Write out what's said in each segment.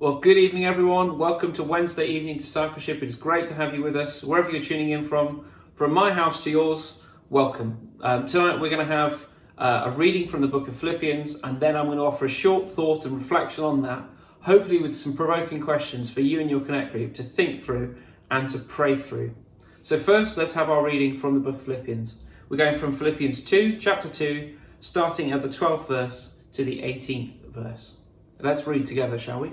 Well, good evening, everyone. Welcome to Wednesday Evening Discipleship. It is great to have you with us, wherever you're tuning in from. From my house to yours, welcome. Um, tonight, we're going to have uh, a reading from the book of Philippians, and then I'm going to offer a short thought and reflection on that, hopefully, with some provoking questions for you and your Connect group to think through and to pray through. So, first, let's have our reading from the book of Philippians. We're going from Philippians 2, chapter 2, starting at the 12th verse to the 18th verse. Let's read together, shall we?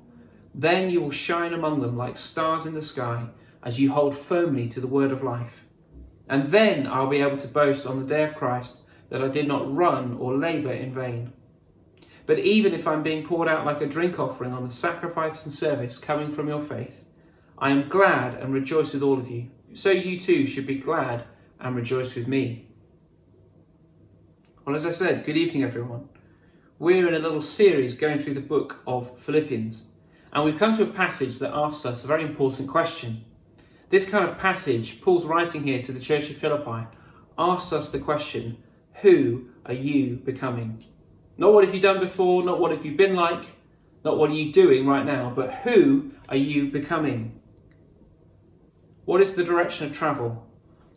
then you will shine among them like stars in the sky as you hold firmly to the word of life. And then I'll be able to boast on the day of Christ that I did not run or labour in vain. But even if I'm being poured out like a drink offering on the sacrifice and service coming from your faith, I am glad and rejoice with all of you. So you too should be glad and rejoice with me. Well, as I said, good evening, everyone. We're in a little series going through the book of Philippians. And we've come to a passage that asks us a very important question. This kind of passage, Paul's writing here to the church of Philippi, asks us the question Who are you becoming? Not what have you done before, not what have you been like, not what are you doing right now, but who are you becoming? What is the direction of travel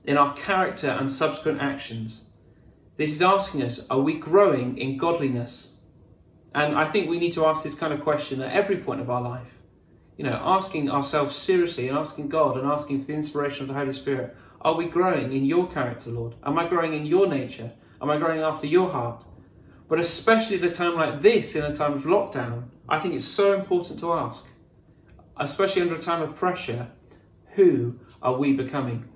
in our character and subsequent actions? This is asking us Are we growing in godliness? And I think we need to ask this kind of question at every point of our life. You know, asking ourselves seriously and asking God and asking for the inspiration of the Holy Spirit Are we growing in your character, Lord? Am I growing in your nature? Am I growing after your heart? But especially at a time like this, in a time of lockdown, I think it's so important to ask, especially under a time of pressure, who are we becoming?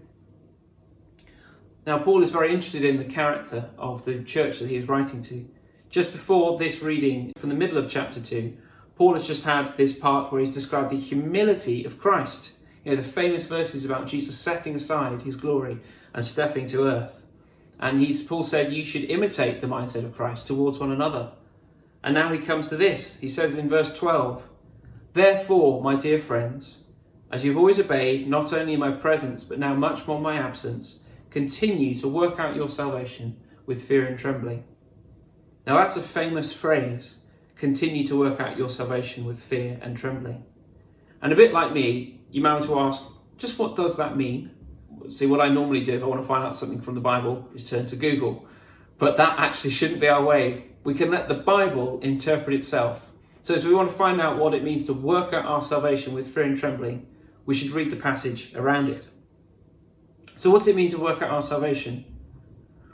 Now, Paul is very interested in the character of the church that he is writing to. Just before this reading from the middle of chapter 2, Paul has just had this part where he's described the humility of Christ. You know, the famous verses about Jesus setting aside his glory and stepping to earth. And he's Paul said you should imitate the mindset of Christ towards one another. And now he comes to this. He says in verse 12, Therefore, my dear friends, as you've always obeyed, not only in my presence, but now much more in my absence, continue to work out your salvation with fear and trembling. Now, that's a famous phrase continue to work out your salvation with fear and trembling. And a bit like me, you might want to ask, just what does that mean? See, what I normally do if I want to find out something from the Bible is turn to Google. But that actually shouldn't be our way. We can let the Bible interpret itself. So, as we want to find out what it means to work out our salvation with fear and trembling, we should read the passage around it. So, what's it mean to work out our salvation?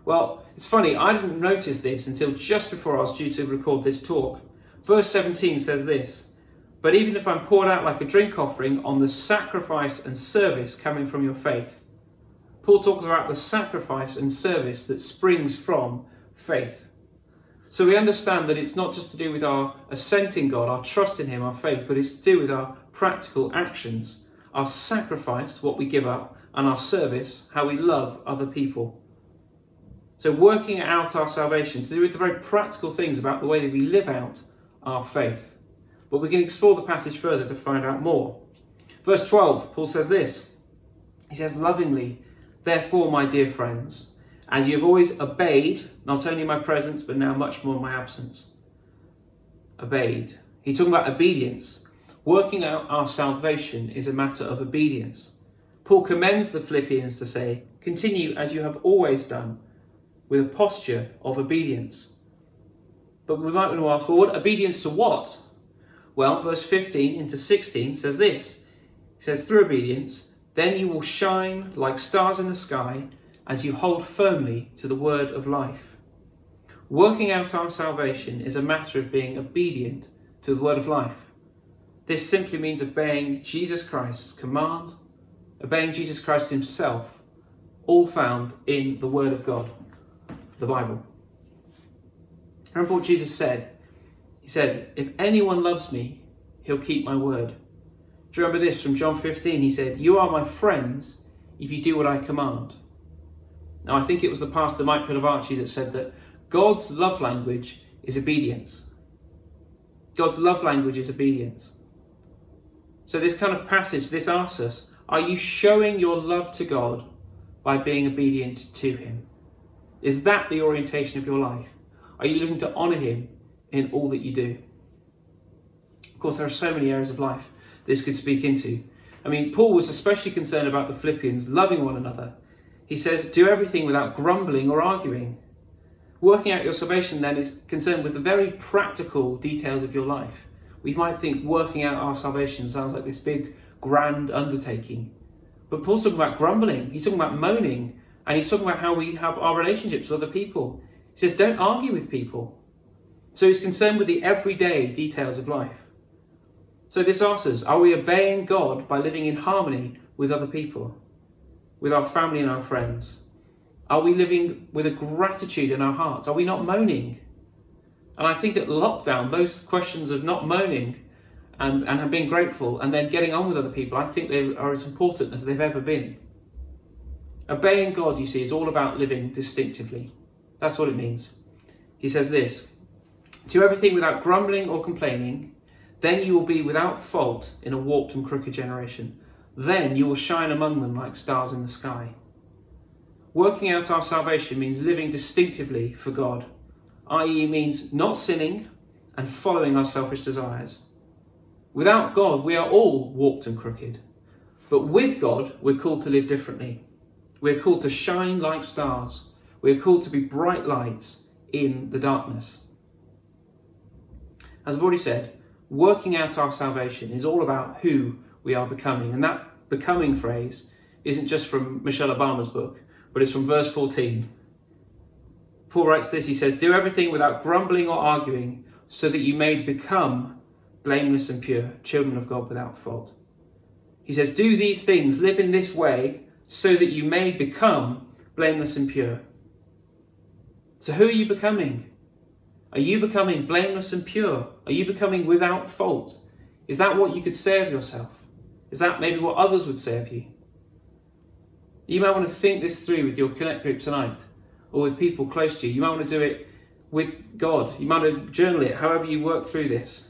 Well, it's funny, I didn't notice this until just before I was due to record this talk. Verse 17 says this But even if I'm poured out like a drink offering on the sacrifice and service coming from your faith, Paul talks about the sacrifice and service that springs from faith. So we understand that it's not just to do with our assent in God, our trust in Him, our faith, but it's to do with our practical actions, our sacrifice, what we give up, and our service, how we love other people. So, working out our salvation do with the very practical things about the way that we live out our faith. But we can explore the passage further to find out more. Verse 12, Paul says this He says, Lovingly, therefore, my dear friends, as you have always obeyed, not only my presence, but now much more my absence. Obeyed. He's talking about obedience. Working out our salvation is a matter of obedience. Paul commends the Philippians to say, Continue as you have always done with a posture of obedience. But we might want to ask, well, what obedience to what? Well, verse 15 into 16 says this. It says, through obedience, then you will shine like stars in the sky as you hold firmly to the word of life. Working out our salvation is a matter of being obedient to the word of life. This simply means obeying Jesus Christ's command, obeying Jesus Christ himself, all found in the word of God the Bible. Remember what Jesus said? He said, If anyone loves me, he'll keep my word. Do you remember this from John 15? He said, You are my friends if you do what I command. Now, I think it was the pastor Mike Pilavachi that said that God's love language is obedience. God's love language is obedience. So, this kind of passage, this asks us Are you showing your love to God by being obedient to Him? Is that the orientation of your life? Are you looking to honour Him in all that you do? Of course, there are so many areas of life this could speak into. I mean, Paul was especially concerned about the Philippians loving one another. He says, Do everything without grumbling or arguing. Working out your salvation then is concerned with the very practical details of your life. We might think working out our salvation sounds like this big, grand undertaking. But Paul's talking about grumbling, he's talking about moaning, and he's talking about how we have our relationships with other people. He says, Don't argue with people. So he's concerned with the everyday details of life. So this asks us Are we obeying God by living in harmony with other people, with our family and our friends? Are we living with a gratitude in our hearts? Are we not moaning? And I think at lockdown, those questions of not moaning and, and being grateful and then getting on with other people, I think they are as important as they've ever been. Obeying God, you see, is all about living distinctively. That's what it means. He says this Do everything without grumbling or complaining, then you will be without fault in a warped and crooked generation. Then you will shine among them like stars in the sky. Working out our salvation means living distinctively for God, i.e., means not sinning and following our selfish desires. Without God, we are all warped and crooked. But with God, we're called to live differently. We're called to shine like stars. We're called to be bright lights in the darkness. As I've already said, working out our salvation is all about who we are becoming. And that becoming phrase isn't just from Michelle Obama's book, but it's from verse 14. Paul writes this he says, Do everything without grumbling or arguing, so that you may become blameless and pure, children of God without fault. He says, Do these things, live in this way, so that you may become blameless and pure. So, who are you becoming? Are you becoming blameless and pure? Are you becoming without fault? Is that what you could say of yourself? Is that maybe what others would say of you? You might want to think this through with your Connect group tonight or with people close to you. You might want to do it with God. You might want to journal it, however you work through this.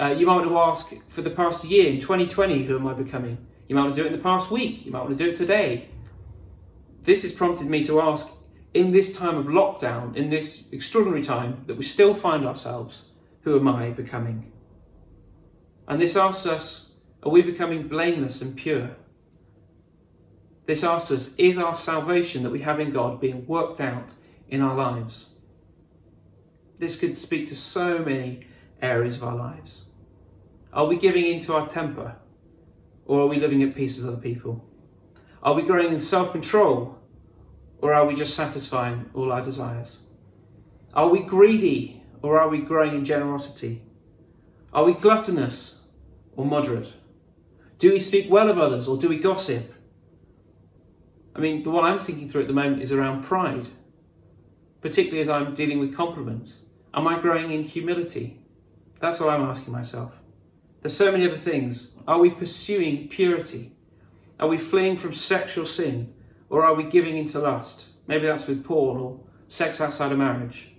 Uh, you might want to ask for the past year in 2020, who am I becoming? You might want to do it in the past week. You might want to do it today. This has prompted me to ask in this time of lockdown, in this extraordinary time that we still find ourselves, who am I becoming? And this asks us, are we becoming blameless and pure? This asks us, is our salvation that we have in God being worked out in our lives? This could speak to so many areas of our lives. Are we giving in to our temper? Or are we living at peace with other people? Are we growing in self control? Or are we just satisfying all our desires? Are we greedy? Or are we growing in generosity? Are we gluttonous or moderate? Do we speak well of others or do we gossip? I mean, the one I'm thinking through at the moment is around pride, particularly as I'm dealing with compliments. Am I growing in humility? That's what I'm asking myself. There's so many other things. Are we pursuing purity? Are we fleeing from sexual sin? Or are we giving into lust? Maybe that's with porn or sex outside of marriage.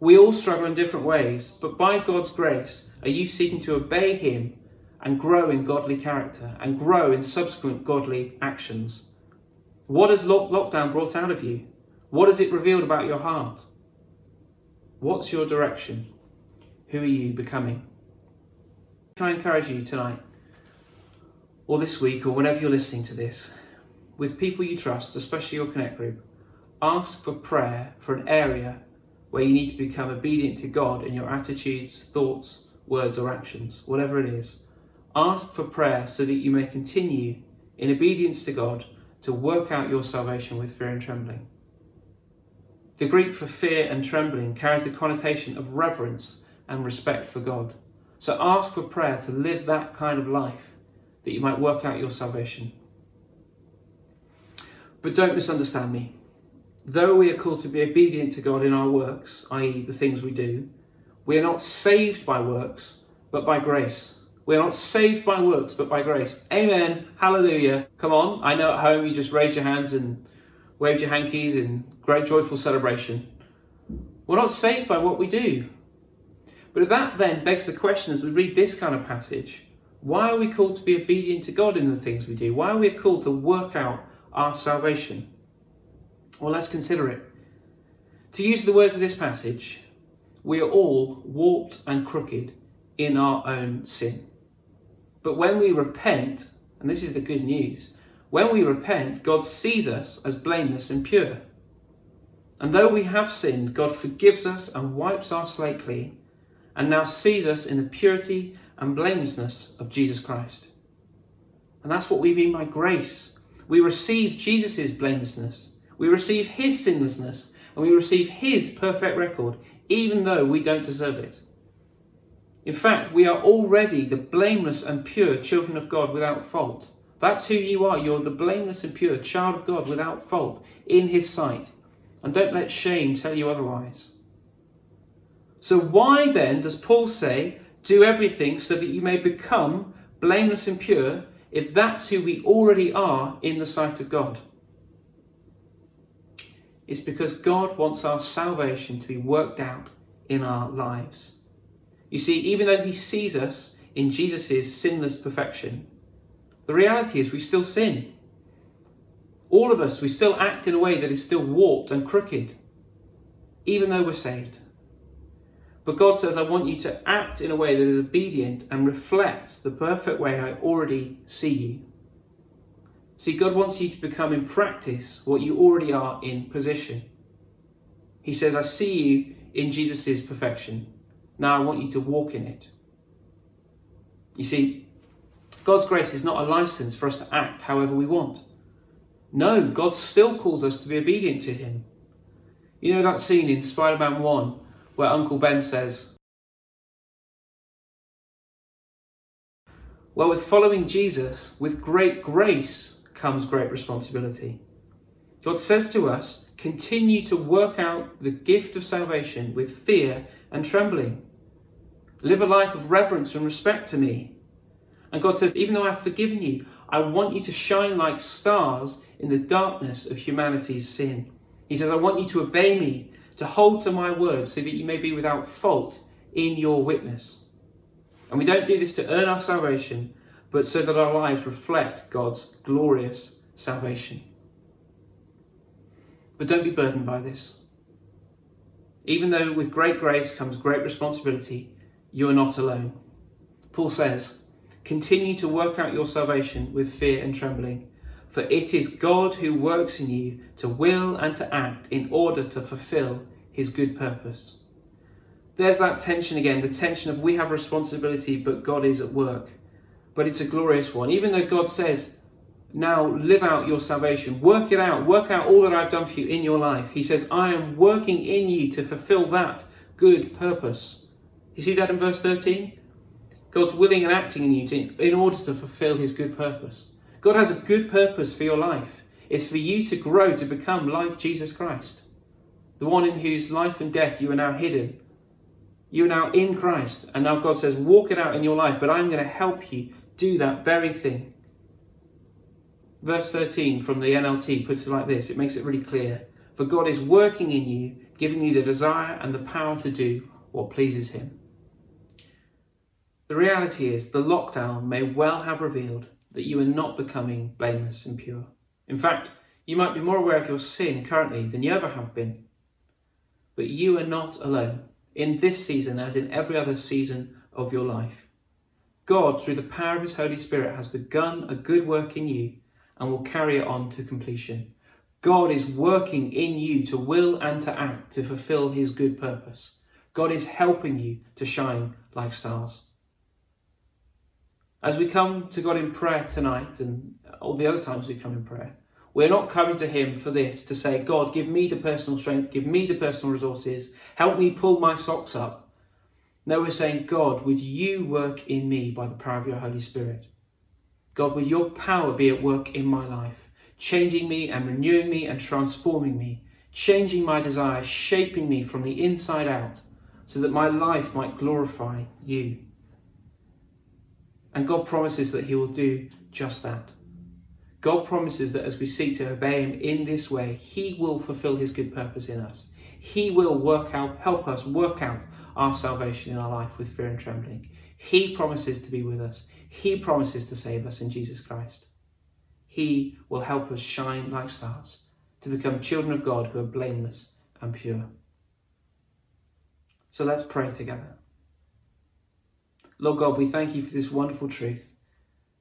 We all struggle in different ways, but by God's grace, are you seeking to obey Him and grow in godly character and grow in subsequent godly actions? What has lockdown brought out of you? What has it revealed about your heart? What's your direction? Who are you becoming? Can I encourage you tonight, or this week, or whenever you're listening to this, with people you trust, especially your Connect group, ask for prayer for an area where you need to become obedient to God in your attitudes, thoughts, words, or actions, whatever it is. Ask for prayer so that you may continue in obedience to God to work out your salvation with fear and trembling. The Greek for fear and trembling carries the connotation of reverence and respect for God. So ask for prayer to live that kind of life that you might work out your salvation. But don't misunderstand me. Though we are called to be obedient to God in our works, i.e., the things we do, we are not saved by works, but by grace. We are not saved by works, but by grace. Amen. Hallelujah. Come on. I know at home you just raised your hands and waved your hankies in great joyful celebration. We're not saved by what we do. But that then begs the question as we read this kind of passage why are we called to be obedient to God in the things we do? Why are we called to work out our salvation? Well, let's consider it. To use the words of this passage, we are all warped and crooked in our own sin. But when we repent, and this is the good news, when we repent, God sees us as blameless and pure. And though we have sinned, God forgives us and wipes our slate clean, and now sees us in the purity and blamelessness of Jesus Christ. And that's what we mean by grace. We receive Jesus' blamelessness, we receive his sinlessness, and we receive his perfect record, even though we don't deserve it. In fact, we are already the blameless and pure children of God without fault. That's who you are. You're the blameless and pure child of God without fault in his sight. And don't let shame tell you otherwise. So, why then does Paul say, do everything so that you may become blameless and pure if that's who we already are in the sight of God. It's because God wants our salvation to be worked out in our lives. You see, even though He sees us in Jesus' sinless perfection, the reality is we still sin. All of us, we still act in a way that is still warped and crooked, even though we're saved. But God says, I want you to act in a way that is obedient and reflects the perfect way I already see you. See, God wants you to become in practice what you already are in position. He says, I see you in Jesus' perfection. Now I want you to walk in it. You see, God's grace is not a license for us to act however we want. No, God still calls us to be obedient to Him. You know that scene in Spider Man 1 where Uncle Ben says, Well, with following Jesus, with great grace comes great responsibility. God says to us, continue to work out the gift of salvation with fear and trembling. Live a life of reverence and respect to me. And God says, even though I've forgiven you, I want you to shine like stars in the darkness of humanity's sin. He says, I want you to obey me to hold to my word so that you may be without fault in your witness. And we don't do this to earn our salvation, but so that our lives reflect God's glorious salvation. But don't be burdened by this. Even though with great grace comes great responsibility, you are not alone. Paul says, Continue to work out your salvation with fear and trembling, for it is God who works in you to will and to act in order to fulfill his good purpose. There's that tension again the tension of we have responsibility, but God is at work. But it's a glorious one. Even though God says, now live out your salvation, work it out, work out all that I've done for you in your life. He says, I am working in you to fulfill that good purpose. You see that in verse 13? God's willing and acting in you to, in order to fulfill his good purpose. God has a good purpose for your life. It's for you to grow to become like Jesus Christ the one in whose life and death you are now hidden. You are now in Christ, and now God says, Walk it out in your life, but I'm going to help you do that very thing. Verse 13 from the NLT puts it like this it makes it really clear. For God is working in you, giving you the desire and the power to do what pleases Him. The reality is, the lockdown may well have revealed that you are not becoming blameless and pure. In fact, you might be more aware of your sin currently than you ever have been. But you are not alone in this season, as in every other season of your life. God, through the power of His Holy Spirit, has begun a good work in you and will carry it on to completion. God is working in you to will and to act to fulfill His good purpose. God is helping you to shine like stars. As we come to God in prayer tonight and all the other times we come in prayer, we're not coming to Him for this to say, God, give me the personal strength, give me the personal resources, help me pull my socks up. No, we're saying, God, would you work in me by the power of your Holy Spirit? God, would your power be at work in my life, changing me and renewing me and transforming me, changing my desires, shaping me from the inside out, so that my life might glorify you. And God promises that He will do just that. God promises that as we seek to obey Him in this way, He will fulfill His good purpose in us. He will work out, help us work out our salvation in our life with fear and trembling. He promises to be with us. He promises to save us in Jesus Christ. He will help us shine like stars to become children of God who are blameless and pure. So let's pray together. Lord God, we thank you for this wonderful truth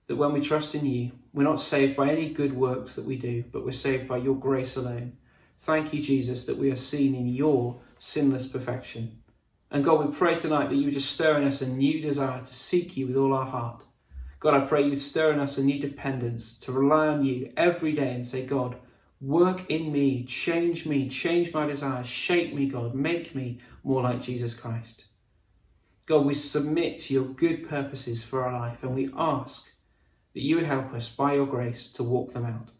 that when we trust in you, we're not saved by any good works that we do, but we're saved by your grace alone. Thank you, Jesus, that we are seen in your sinless perfection. And God, we pray tonight that you would just stir in us a new desire to seek you with all our heart. God, I pray you'd stir in us a new dependence to rely on you every day and say, God, work in me, change me, change my desires, shape me, God, make me more like Jesus Christ. God, we submit to your good purposes for our life and we ask that you would help us by your grace to walk them out.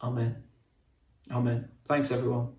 Amen. Amen. Thanks, everyone.